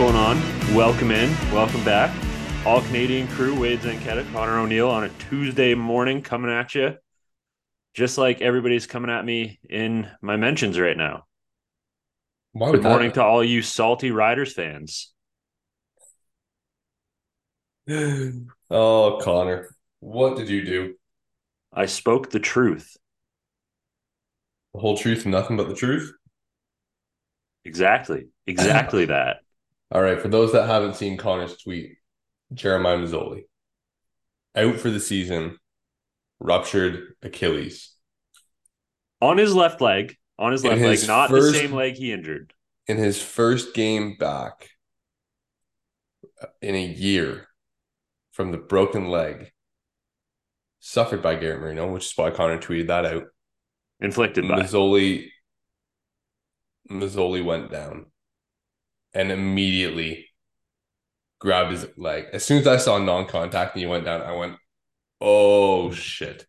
going on? Welcome in, welcome back. All Canadian crew, Wade Zanketta, Connor O'Neill on a Tuesday morning coming at you. Just like everybody's coming at me in my mentions right now. Why Good morning to all you salty Riders fans. oh, Connor, what did you do? I spoke the truth. The whole truth nothing but the truth? Exactly. Exactly that. All right. For those that haven't seen Connor's tweet, Jeremiah Masoli out for the season, ruptured Achilles. On his left leg, on his In left his leg, not first- the same leg he injured. In his first game back uh, in a year from the broken leg suffered by Garrett Marino, which is why Connor tweeted that out. Inflicted by. Masoli Masoli went down and immediately grabbed his leg. As soon as I saw non-contact and he went down, I went, "Oh shit!"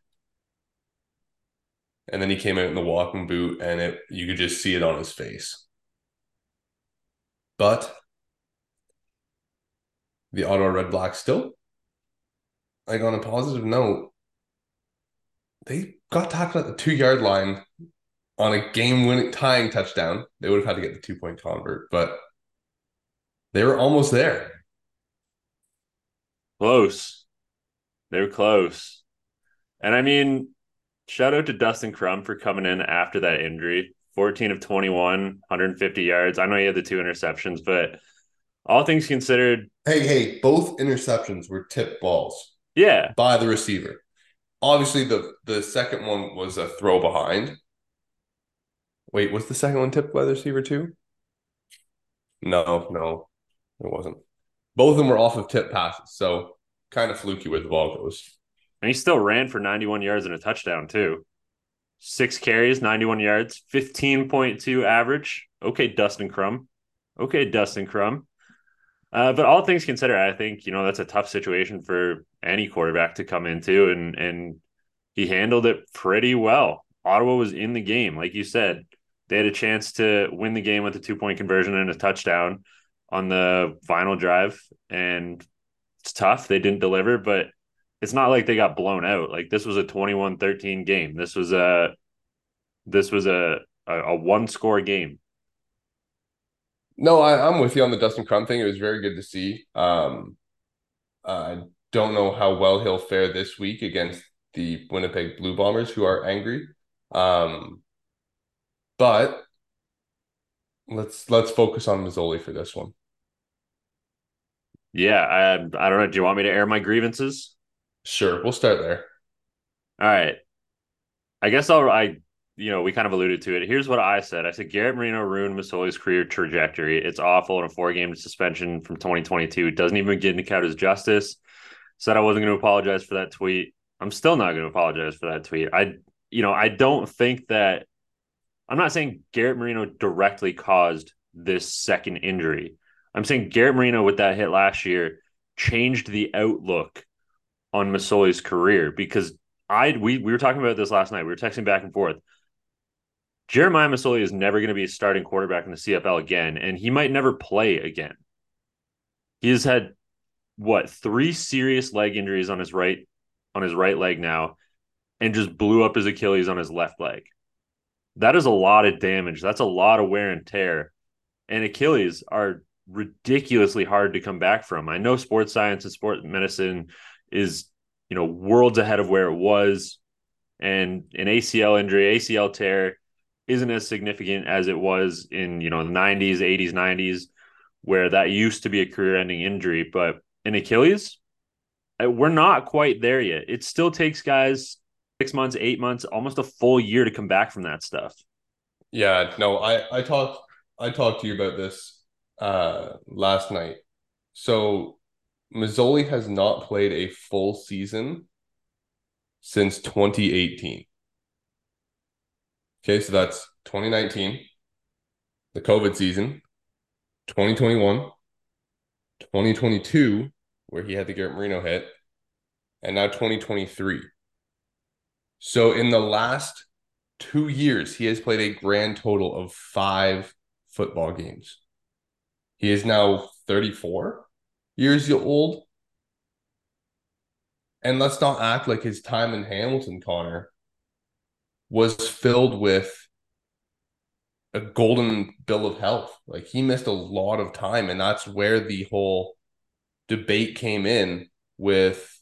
And then he came out in the walking boot, and it you could just see it on his face. But the Ottawa Red Blacks still, like on a positive note, they got tackled at the two yard line on a game winning tying touchdown. They would have had to get the two point convert, but they were almost there. Close. They were close. And I mean, shout out to Dustin Crum for coming in after that injury. 14 of 21, 150 yards. I know he had the two interceptions, but all things considered, Hey, hey, both interceptions were tipped balls yeah, by the receiver. Obviously, the the second one was a throw behind. Wait, was the second one tipped by the receiver too? No, no, it wasn't. Both of them were off of tip passes, so kind of fluky where the ball goes. and he still ran for 91 yards and a touchdown, too. Six carries, 91 yards, 15.2 average. Okay, Dustin Crum. Okay, Dustin Crum. Uh, but all things considered, I think you know that's a tough situation for any quarterback to come into, and and he handled it pretty well. Ottawa was in the game, like you said. They had a chance to win the game with a two point conversion and a touchdown on the final drive, and it's tough. They didn't deliver, but it's not like they got blown out. Like this was a 21-13 game. This was a this was a a, a one score game. No, I, I'm with you on the Dustin Crum thing. It was very good to see. Um, I don't know how well he'll fare this week against the Winnipeg Blue Bombers, who are angry. Um, but let's let's focus on Masoli for this one. Yeah, I I don't know. Do you want me to air my grievances? Sure, we'll start there. All right. I guess I'll I you know, we kind of alluded to it. Here's what I said. I said Garrett Marino ruined Masoli's career trajectory. It's awful in a four game suspension from 2022. Doesn't even get into count as justice. Said I wasn't going to apologize for that tweet. I'm still not going to apologize for that tweet. I you know, I don't think that I'm not saying Garrett Marino directly caused this second injury. I'm saying Garrett Marino with that hit last year changed the outlook on Masoli's career because I we we were talking about this last night. We were texting back and forth. Jeremiah Masoli is never going to be a starting quarterback in the CFL again, and he might never play again. He has had what three serious leg injuries on his right on his right leg now, and just blew up his Achilles on his left leg. That is a lot of damage. That's a lot of wear and tear. And Achilles are ridiculously hard to come back from. I know sports science and sport medicine is, you know, worlds ahead of where it was. And an ACL injury, ACL tear isn't as significant as it was in, you know, the 90s, 80s, 90s, where that used to be a career ending injury. But in Achilles, we're not quite there yet. It still takes guys six months, eight months, almost a full year to come back from that stuff. Yeah, no, I I talked I talked to you about this uh last night. So Masoli has not played a full season since 2018. Okay, so that's 2019, the COVID season, 2021, 2022, where he had the Garrett Marino hit, and now 2023. So in the last two years, he has played a grand total of five football games. He is now 34 years old. And let's not act like his time in Hamilton, Connor, was filled with a golden bill of health. Like he missed a lot of time, and that's where the whole debate came in with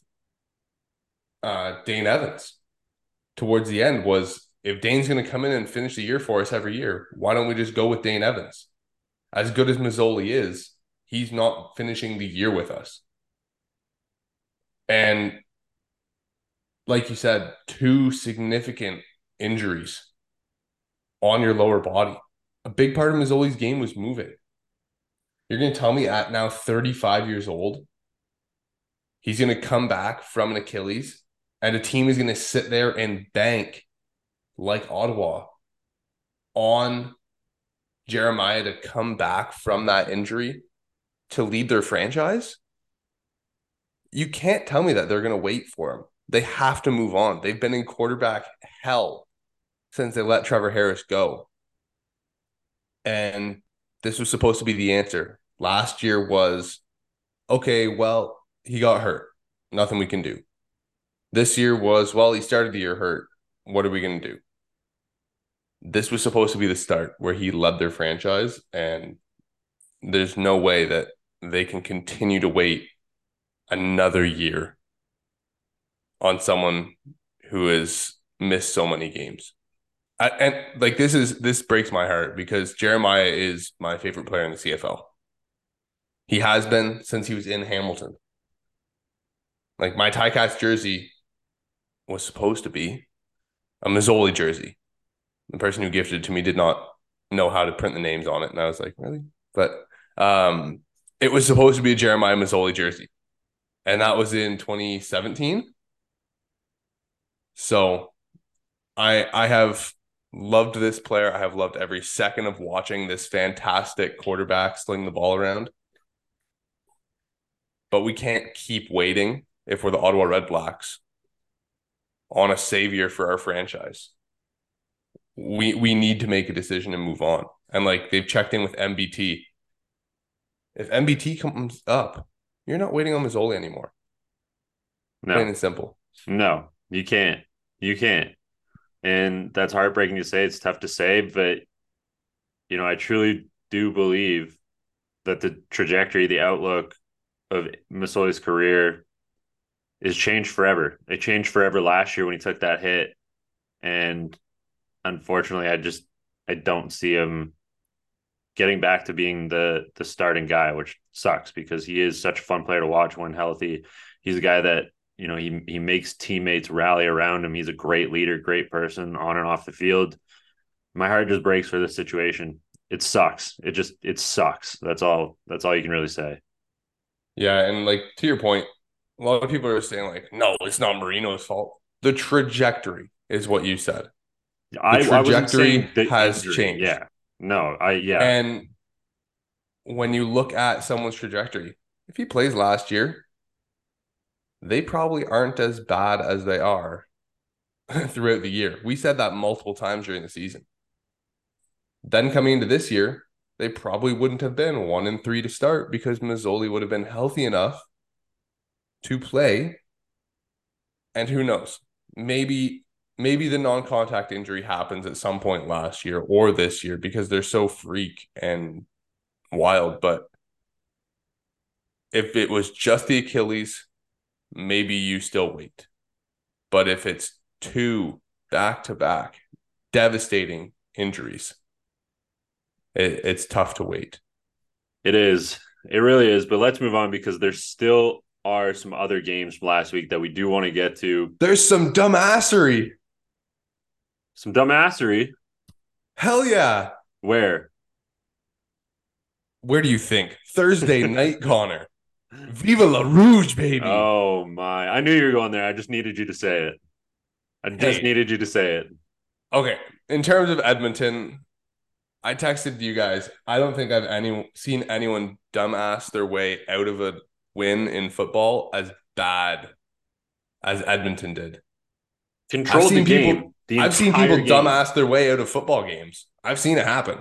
uh, Dane Evans towards the end was if Dane's going to come in and finish the year for us every year, why don't we just go with Dane Evans? As good as Masoli is, he's not finishing the year with us. And like you said, two significant injuries on your lower body. A big part of Masoli's game was moving. You're going to tell me at now 35 years old, he's going to come back from an Achilles and a team is going to sit there and bank like Ottawa on Jeremiah to come back from that injury to lead their franchise? You can't tell me that they're going to wait for him. They have to move on. They've been in quarterback hell since they let Trevor Harris go. And this was supposed to be the answer. Last year was okay, well, he got hurt. Nothing we can do. This year was, well, he started the year hurt. What are we going to do? This was supposed to be the start where he led their franchise, and there's no way that they can continue to wait another year on someone who has missed so many games. I, and like this is this breaks my heart because Jeremiah is my favorite player in the CFL. He has been since he was in Hamilton. Like my Ticats jersey was supposed to be a Masoli jersey. The person who gifted it to me did not know how to print the names on it, and I was like, really? But um, it was supposed to be a Jeremiah Masoli jersey, and that was in 2017. So, I I have loved this player. I have loved every second of watching this fantastic quarterback sling the ball around. But we can't keep waiting if we're the Ottawa Red Blacks on a savior for our franchise. We we need to make a decision and move on. And like they've checked in with MBT. If MBT comes up, you're not waiting on Masoli anymore. No. Plain and simple. No, you can't. You can't. And that's heartbreaking to say. It's tough to say, but you know, I truly do believe that the trajectory, the outlook of Masoli's career is changed forever. It changed forever last year when he took that hit. And unfortunately, I just I don't see him getting back to being the the starting guy, which sucks because he is such a fun player to watch when healthy. He's a guy that you know he he makes teammates rally around him. He's a great leader, great person on and off the field. My heart just breaks for this situation. It sucks. It just it sucks. That's all. That's all you can really say. Yeah, and like to your point, a lot of people are saying like, no, it's not Marino's fault. The trajectory is what you said. The I, trajectory I has injury. changed. Yeah. No, I yeah. And when you look at someone's trajectory, if he plays last year, they probably aren't as bad as they are throughout the year. We said that multiple times during the season. Then coming into this year, they probably wouldn't have been one and three to start because Masoli would have been healthy enough to play. And who knows? Maybe maybe the non-contact injury happens at some point last year or this year because they're so freak and wild. But if it was just the Achilles, maybe you still wait. But if it's two back to back devastating injuries, it, it's tough to wait. It is. It really is. But let's move on because there's still are some other games from last week that we do want to get to. There's some dumbassery. Some dumbassery. Hell yeah. Where? Where do you think? Thursday night, Connor. Viva la Rouge, baby. Oh my. I knew you were going there. I just needed you to say it. I just hey. needed you to say it. Okay. In terms of Edmonton, I texted you guys. I don't think I've any seen anyone dumbass their way out of a win in football as bad as Edmonton did. Control the game. People, I've seen people game. dumbass their way out of football games. I've seen it happen.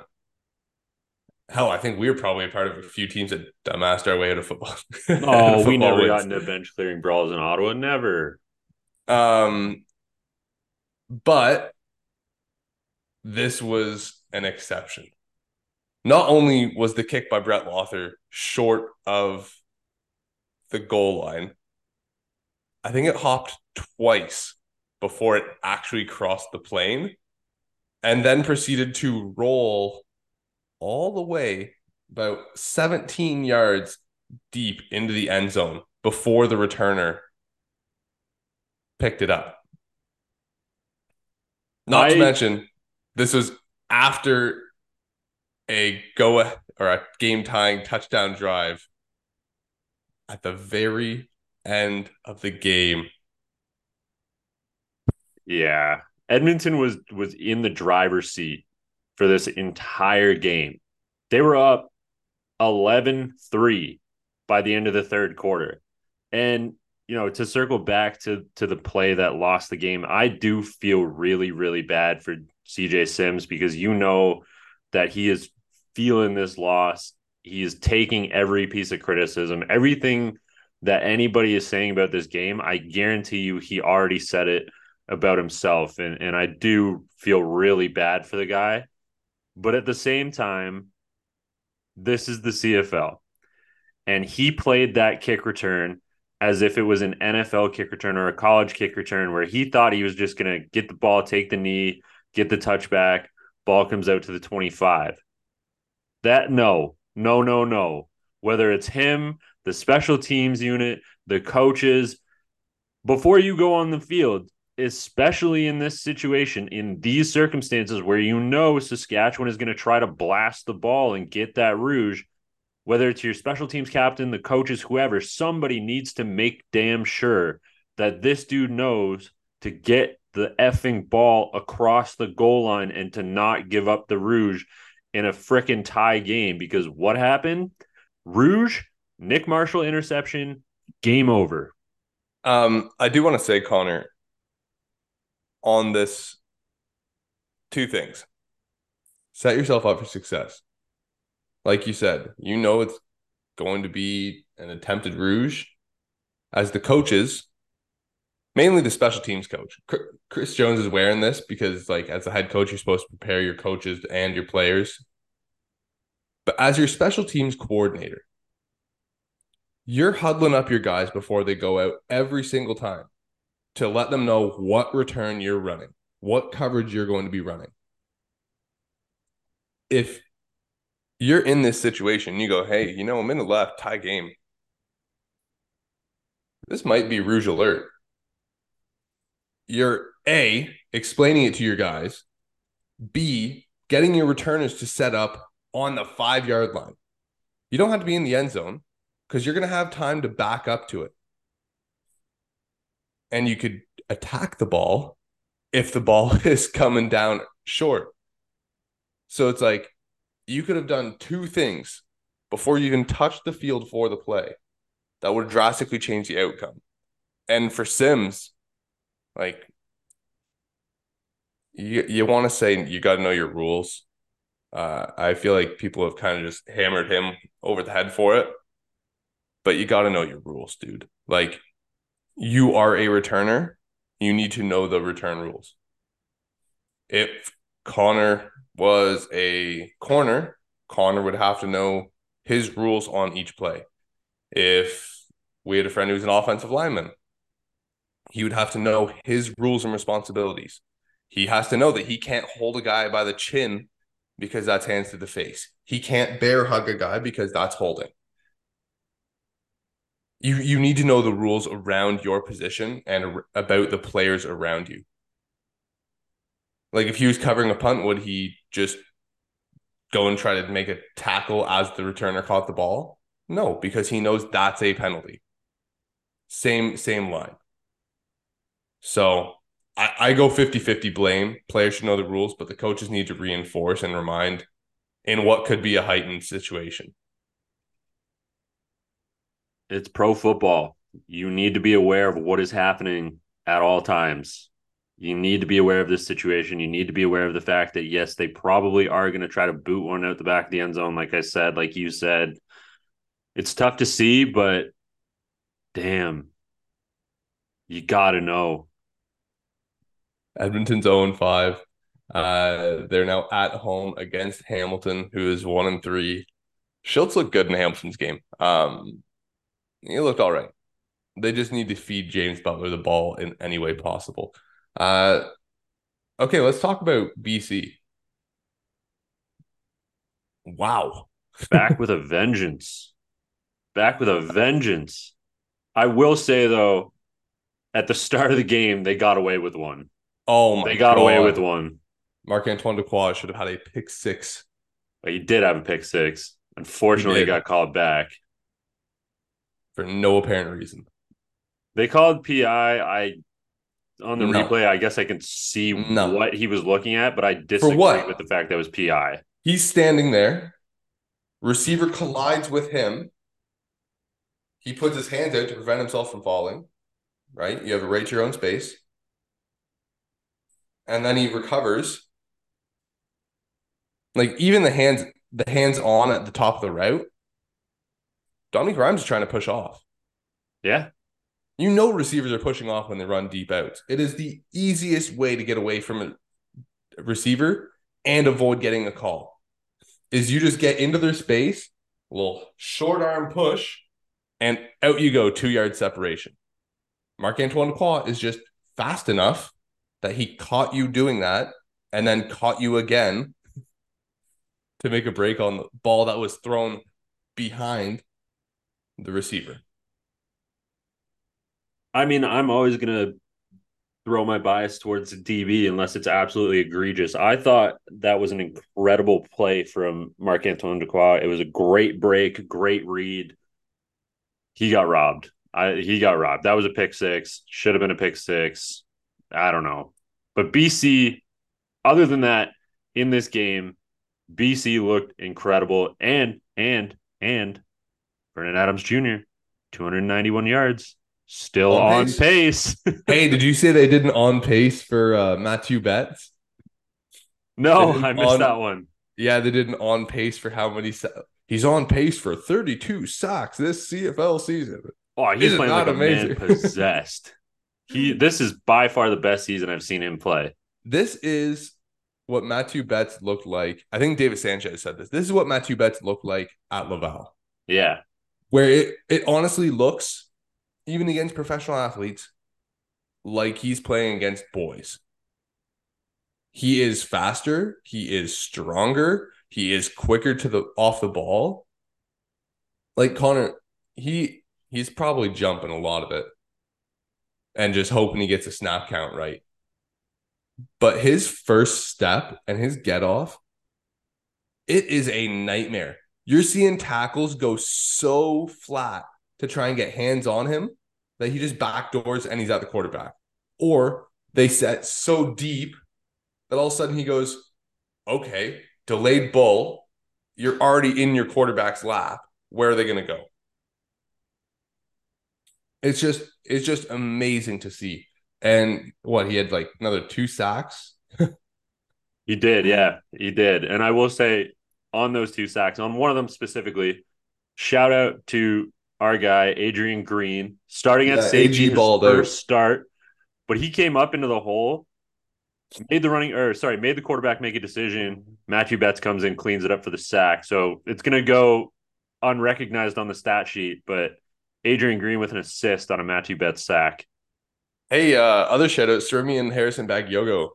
hell, I think we were probably a part of a few teams that amassed our way out of football. oh, football we never wins. got into bench clearing brawls in Ottawa. Never. Um, but this was an exception. Not only was the kick by Brett Lauther short of the goal line, I think it hopped twice before it actually crossed the plane and then proceeded to roll all the way about 17 yards deep into the end zone before the returner picked it up. Not I, to mention, this was after a go or a game tying touchdown drive at the very end of the game. Yeah. Edmonton was was in the driver's seat for this entire game. They were up 11-3 by the end of the third quarter. And you know, to circle back to to the play that lost the game, I do feel really really bad for CJ Sims because you know that he is feeling this loss. He is taking every piece of criticism, everything that anybody is saying about this game. I guarantee you, he already said it about himself, and and I do feel really bad for the guy. But at the same time, this is the CFL, and he played that kick return as if it was an NFL kick return or a college kick return, where he thought he was just going to get the ball, take the knee, get the touchback, ball comes out to the 25. That no, no, no, no. Whether it's him, the special teams unit, the coaches, before you go on the field, especially in this situation, in these circumstances where you know Saskatchewan is going to try to blast the ball and get that rouge, whether it's your special teams captain, the coaches, whoever, somebody needs to make damn sure that this dude knows to get the effing ball across the goal line and to not give up the rouge in a freaking tie game because what happened? Rouge, Nick Marshall interception, game over. Um, I do want to say, Connor, on this, two things. Set yourself up for success. Like you said, you know it's going to be an attempted rouge. As the coaches, mainly the special teams coach. Chris Jones is wearing this because, like, as a head coach, you're supposed to prepare your coaches and your players. But as your special teams coordinator, you're huddling up your guys before they go out every single time to let them know what return you're running, what coverage you're going to be running. If you're in this situation, you go, hey, you know, I'm in the left, tie game. This might be Rouge Alert you're A, explaining it to your guys, B, getting your returners to set up on the five yard line. You don't have to be in the end zone because you're going to have time to back up to it. And you could attack the ball if the ball is coming down short. So it's like you could have done two things before you even touched the field for the play that would drastically change the outcome. And for Sims, like you you want to say you got to know your rules. Uh, I feel like people have kind of just hammered him over the head for it, but you got to know your rules, dude. Like you are a returner, you need to know the return rules. If Connor was a corner, Connor would have to know his rules on each play. If we had a friend who's an offensive lineman, he would have to know his rules and responsibilities. He has to know that he can't hold a guy by the chin because that's hands to the face. He can't bear hug a guy because that's holding. You you need to know the rules around your position and about the players around you. Like if he was covering a punt, would he just go and try to make a tackle as the returner caught the ball? No, because he knows that's a penalty. Same same line. So I, I go 50 50 blame. Players should know the rules, but the coaches need to reinforce and remind in what could be a heightened situation. It's pro football. You need to be aware of what is happening at all times. You need to be aware of this situation. You need to be aware of the fact that yes, they probably are going to try to boot one out the back of the end zone. Like I said, like you said, it's tough to see, but damn, you got to know. Edmonton's 0 5. Uh, they're now at home against Hamilton, who is one and three. Shiltz looked good in Hamilton's game. Um, he looked all right. They just need to feed James Butler the ball in any way possible. Uh, okay, let's talk about BC. Wow. Back with a vengeance. Back with a vengeance. I will say though, at the start of the game, they got away with one. Oh my They got God. away with one. Marc Antoine Dequoy should have had a pick six. But he did have a pick six. Unfortunately, He did. got called back. For no apparent reason. They called PI. I on the No. replay, I guess I can see No. what he was looking at, but I disagree with the fact that it was PI. He's standing there. Receiver collides with him. He puts his hands out to prevent himself from falling. Right? You have a right to your own space. And then he recovers. Like even the hands, the hands on at the top of the route. Dominic Grimes is trying to push off. Yeah. You know receivers are pushing off when they run deep outs. It is the easiest way to get away from a receiver and avoid getting a call. Is you just get into their space, a little short arm push, and out you go, two yard separation. Marc Antoine Dequoy is just fast enough that he caught you doing that and then caught you again to make a break on the ball that was thrown behind the receiver. I mean, I'm always gonna throw my bias towards DB unless it's absolutely egregious. I thought that was an incredible play from Marc Antoine Dequoy. It was a great break, great read. He got robbed. I he got robbed. That was a pick six. Should have been a pick six. I don't know. But BC, other than that, in this game, BC looked incredible. And and and Vernon Adams Jr., 291 yards. Still On on pace. pace. Hey, did you say they didn't on pace for uh, Matthew Betts? no, I missed on- that one. Yeah, they didn't on pace for how many. Sa- He's on pace for 32 sacks this CFL season. Oh, he's Isn't playing like that a man amazing? possessed. he this is by far the best season I've seen him play. This is what Matthew Betts looked like. I think David Sanchez said this. This is what Matthew Betts looked like at Laval, Yeah. Where it, it honestly looks, even against professional athletes, like he's playing against boys. He is faster. He is stronger. He is quicker to the off the ball. Like Connor, he he's probably jumping a lot of it and just hoping he gets a snap count right. But his first step and his get off, it is a nightmare. You're seeing tackles go so flat to try and get hands on him that he just backdoors and he's at the quarterback. Or they set so deep that all of a sudden he goes, okay, delayed bull. You're already in your quarterback's lap. Where are they going to go? It's just, it's just amazing to see. And what he had like another two sacks. He did, yeah. He did. And I will say on those two sacks, on one of them specifically, shout out to our guy, Adrian Green, starting at Yeah, safety, AG his first start. But he came up into the hole, made the running, or sorry, made the quarterback make a decision. Matthew Betts comes in, cleans it up for the sack. So it's going to go unrecognized on the stat sheet, but Adrian Green with an assist on a Matthew Betts sack. Hey, uh, other shout outs, Sermi and Harrison Bagyogo.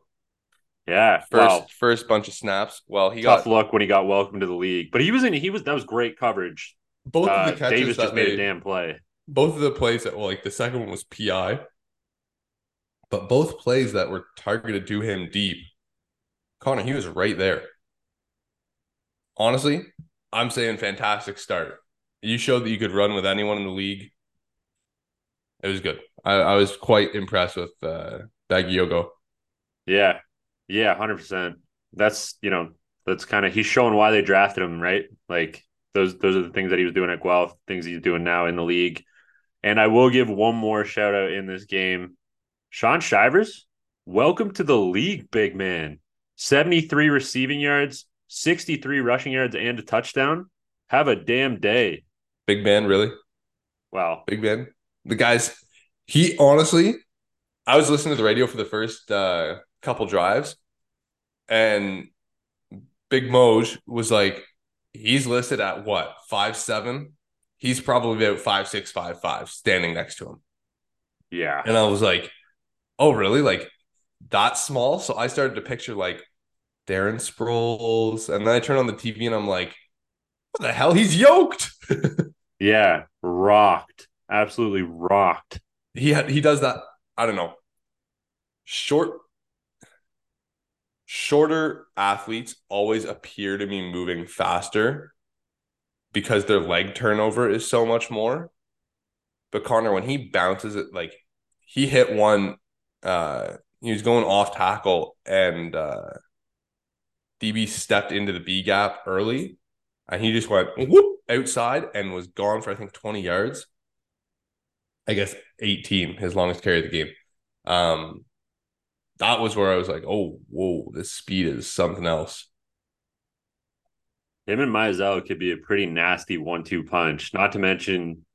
Yeah. First wow. first bunch of snaps. Well, he Tough got luck when he got welcomed to the league. But he was in he was that was great coverage. both Uh, of the catches Davis just made they, a damn play. both of the plays that well, like the second one was PI, but both plays that were targeted to him deep, Connor, he was right there. Honestly, I'm saying fantastic start. You showed that you could run with anyone in the league. It was good. I, I was quite impressed with uh, Bagyogo. Yeah. Yeah, hundred percent. That's you know, that's kind of he's showing why they drafted him, right? Like those those are the things that he was doing at Guelph, things he's doing now in the league. And I will give one more shout out in this game. Sean Shivers, Welcome to the league, big man. 73 receiving yards, 63 rushing yards, and a touchdown. Have a damn day. Big man, really? Wow. Big man. The guys, he honestly, I was listening to the radio for the first uh, couple drives, and Big Moj was like, he's listed at what five seven. He's probably about five six, five five, standing next to him. Yeah. And I was like, oh really? Like that small? So I started to picture like Darren Sproles, and then I turn on the TV and I'm like, what the hell? He's yoked. yeah, rocked. Absolutely rocked. He had he does that. I don't know. Short shorter athletes always appear to be moving faster because their leg turnover is so much more. But Connor, when he bounces it, like he hit one, uh, he was going off tackle and uh, DB stepped into the B gap early and he just went whoop outside and was gone for I think 20 yards. I guess 18, his longest carry of the game. Um, that was where I was like, oh, whoa, this speed is something else. Him and Mizzell could be a pretty nasty one-two punch. Not to mention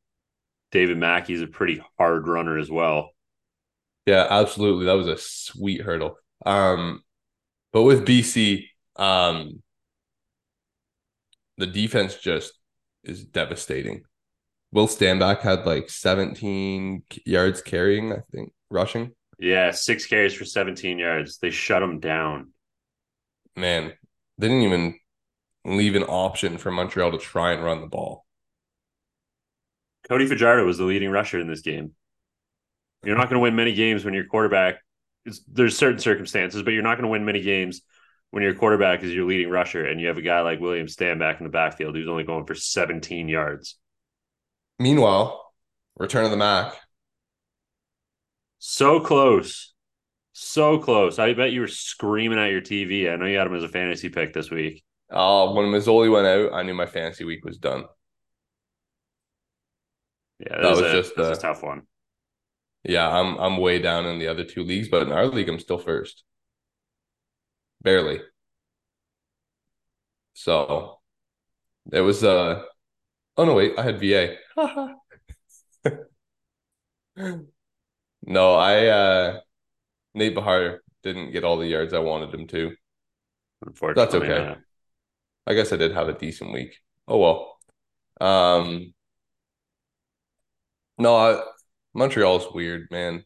David Mackie's a pretty hard runner as well. Yeah, absolutely. That was a sweet hurdle. Um, but with BC, um, the defense just is devastating. Will Stanback had like 17 yards carrying, I think, rushing. Yeah, six carries for 17 yards. They shut him down. Man, they didn't even leave an option for Montreal to try and run the ball. Cody Fajardo was the leading rusher in this game. You're not going to win many games when your quarterback is there's certain circumstances, but you're not going to win many games when your quarterback is your leading rusher and you have a guy like William Stanback in the backfield who's only going for 17 yards. Meanwhile, return of the Mac. So close. So close. I bet you were screaming at your TV. I know you had him as a fantasy pick this week. Uh, when Masoli went out, I knew my fantasy week was done. Yeah, that, that was, a, just a, a tough one. Yeah, I'm I'm way down in the other two leagues, but in our league, I'm still first. Barely. So it was uh oh no wait, I had VA. no, I uh Nate Behar didn't get all the yards I wanted him to. Unfortunately, that's okay. Not. I guess I did have a decent week. Oh well. Um no, I, Montreal's weird, man.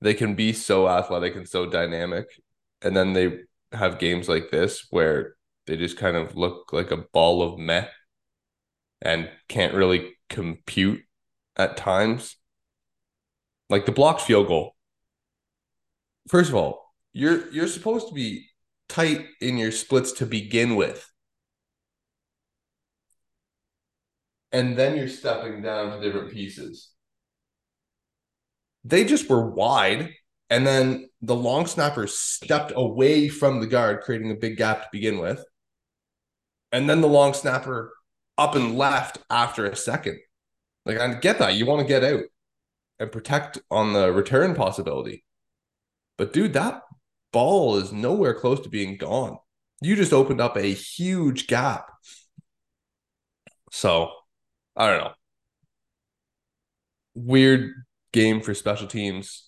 They can be so athletic and so dynamic, and then they have games like this where they just kind of look like a ball of meh and can't really compute at times. Like the blocked field goal. First of all, you're you're supposed to be tight in your splits to begin with. And then you're stepping down to different pieces. They just were wide and then the long snapper stepped away from the guard, creating a big gap to begin with. And then the long snapper up and left after a second. Like, I get that. You want to get out and protect on the return possibility. But, dude, that ball is nowhere close to being gone. You just opened up a huge gap. So, I don't know. Weird game for special teams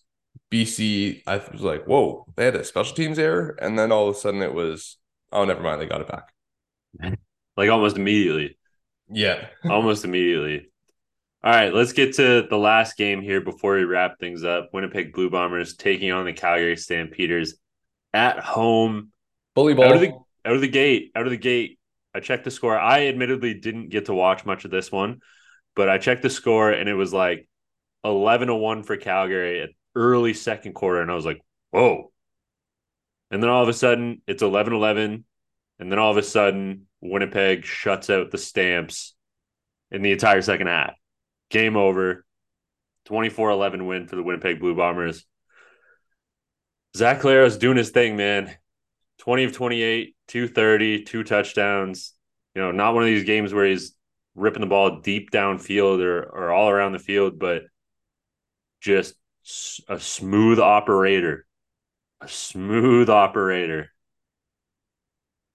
BC, I was like, whoa, they had a special teams error. And then all of a sudden it was, oh, never mind, they got it back. Like almost immediately. Yeah. almost immediately. All right, let's get to the last game here before we wrap things up. Winnipeg Blue Bombers taking on the Calgary Stampeders at home. Bully ball. Out of the, out of the gate, out of the gate. I checked the score. I admittedly didn't get to watch much of this one, but I checked the score and it was like 11 to 1 for Calgary at early second quarter, and I was like, whoa. And then all of a sudden, it's 11 11. And then all of a sudden, Winnipeg shuts out the stamps in the entire second half. Game over. 24 11 win for the Winnipeg Blue Bombers. Zach Collaros doing his thing, man. 20 of 28, 230, two touchdowns. You know, not one of these games where he's ripping the ball deep downfield or, or all around the field, but just a smooth operator. A smooth operator.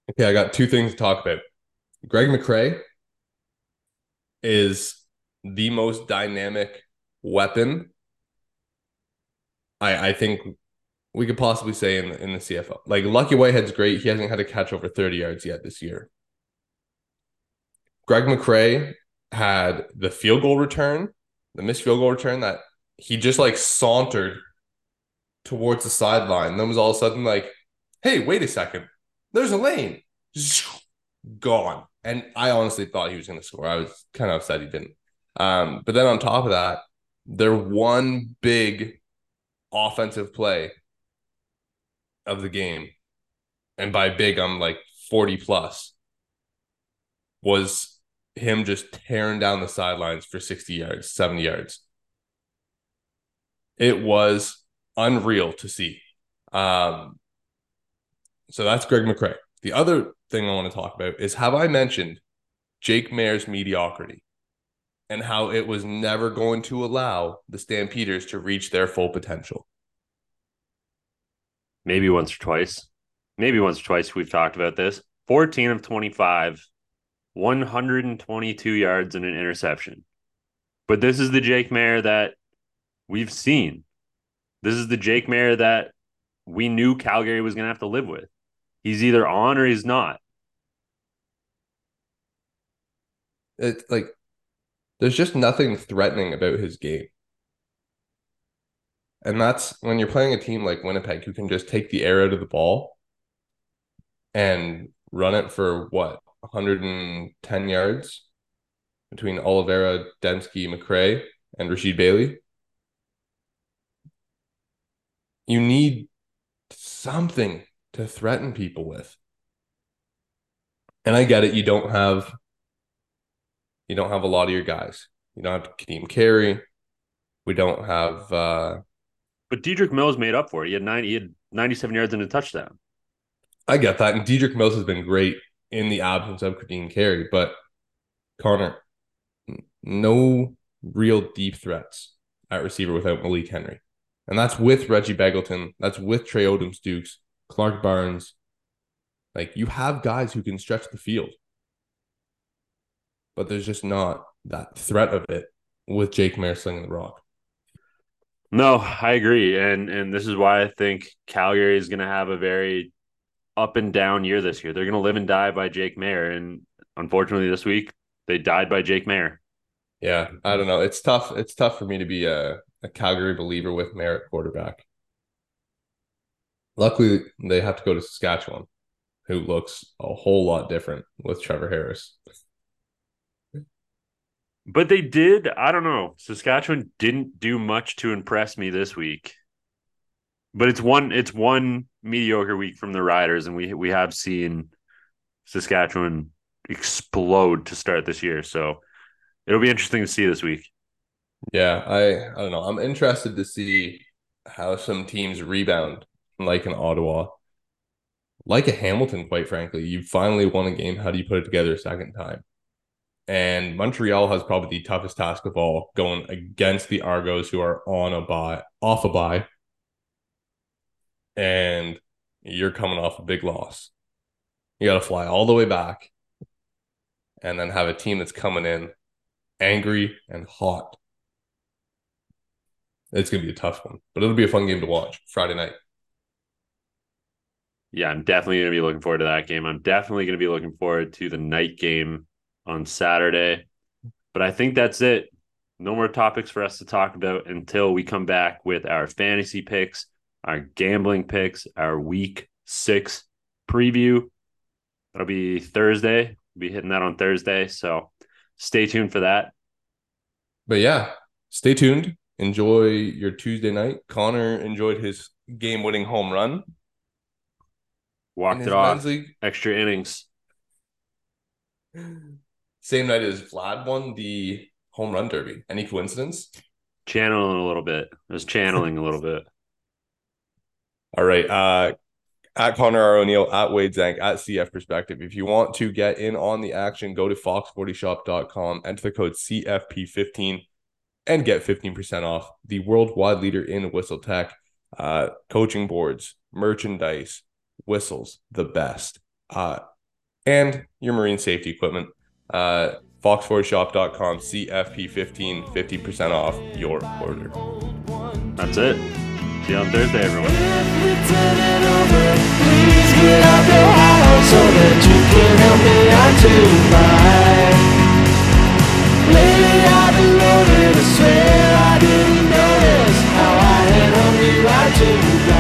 Okay, I got two things to talk about. Greg McCrae is the most dynamic weapon I I think we could possibly say in in the CFL. Like Lucky Whitehead's great. He hasn't had a catch over 30 yards yet this year. Greg McCrae had the field goal return, the missed field goal return that he just like sauntered towards the sideline. Then was all of a sudden like, hey, wait a second. There's a lane. Gone. And I honestly thought he was going to score. I was kind of upset he didn't. Um, but then on top of that, their one big offensive play of the game, and by big, I'm like 40 plus, was him just tearing down the sidelines for 60 yards, 70 yards. It was unreal to see. Um, so that's Greg McCrae. The other thing I want to talk about is have I mentioned Jake Maier's mediocrity and how it was never going to allow the Stampeders to reach their full potential? Maybe once or twice. Maybe once or twice we've talked about this. 14 of 25, 122 yards and an interception. But this is the Jake Maier that we've seen. This is the Jake Maier that we knew Calgary was going to have to live with. He's either on or he's not. It's like there's just nothing threatening about his game. And that's when you're playing a team like Winnipeg who can just take the air out of the ball and run it for what 110 yards between Oliveira, Demski, McCrae, and Rasheed Bailey. You need something to threaten people with. And I get it, you don't have you don't have a lot of your guys. You don't have Kadeem Carey. We don't have uh But Dedrick Mills made up for it. He had 90 he had 97 yards and a touchdown. I get that. And Dedrick Mills has been great in the absence of Kadeem Carey, but Connor, no real deep threats at receiver without Malik Henry. And that's with Reggie Begelton. That's with Tre Odoms Dukes, Clark Barnes. Like you have guys who can stretch the field. But there's just not that threat of it with Jake Maier slinging the rock. No, I agree. And and this is why I think Calgary is gonna have a very up and down year this year. They're gonna live and die by Jake Maier, And unfortunately this week they died by Jake Maier. Yeah, I don't know. It's tough. It's tough for me to be a, a Calgary believer with Merritt quarterback. Luckily, they have to go to Saskatchewan, who looks a whole lot different with Trevor Harris. But they did, I don't know. Saskatchewan didn't do much to impress me this week. But it's one it's one mediocre week from the Riders, and we we have seen Saskatchewan explode to start this year. So it'll be interesting to see this week. Yeah, I I don't know. I'm interested to see how some teams rebound, like in Ottawa, like a Hamilton. Quite frankly, you finally won a game. How do you put it together a second time? And Montreal has probably the toughest task of all, going against the Argos, who are on a buy, off a buy, and you're coming off a big loss. You got to fly all the way back, and then have a team that's coming in angry and hot. It's gonna be a tough one, but it'll be a fun game to watch Friday night. Yeah, I'm definitely going to be looking forward to that game. I'm definitely going to be looking forward to the night game on Saturday. But I think that's it. No more topics for us to talk about until we come back with our fantasy picks, our gambling picks, our week six preview. That'll be Thursday. We'll be hitting that on Thursday. So stay tuned for that. But yeah, stay tuned. Enjoy your Tuesday night. Connor enjoyed his game winning home run. Walked it off. Extra innings. Same night as Vlad won the home run derby. Any coincidence? Channeling a little bit. I was channeling a little bit. All right. Uh at Connor R. O'Neill, at Wade Zank, at CF Perspective. If you want to get in on the action, go to fox40shop.com, enter the code CFP15 and get 15% off. The worldwide leader in whistle tech. uh, coaching boards, merchandise, whistles, the best, uh, and your marine safety equipment uh, foxfordshop.com CFP15 50% off your order. That's it. See you on Thursday, everyone. I didn't notice How I had only right to